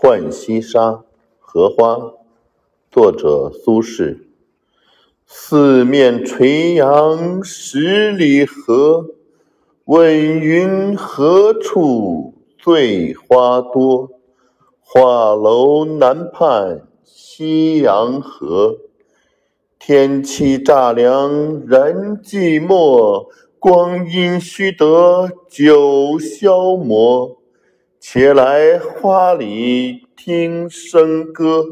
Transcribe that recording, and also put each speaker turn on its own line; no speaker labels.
浣溪沙，荷花，作者苏轼。四面垂杨十里河，问云何处醉花多？画楼南畔夕阳和，天气乍凉人寂寞。光阴须得九霄磨。且来花里听笙歌。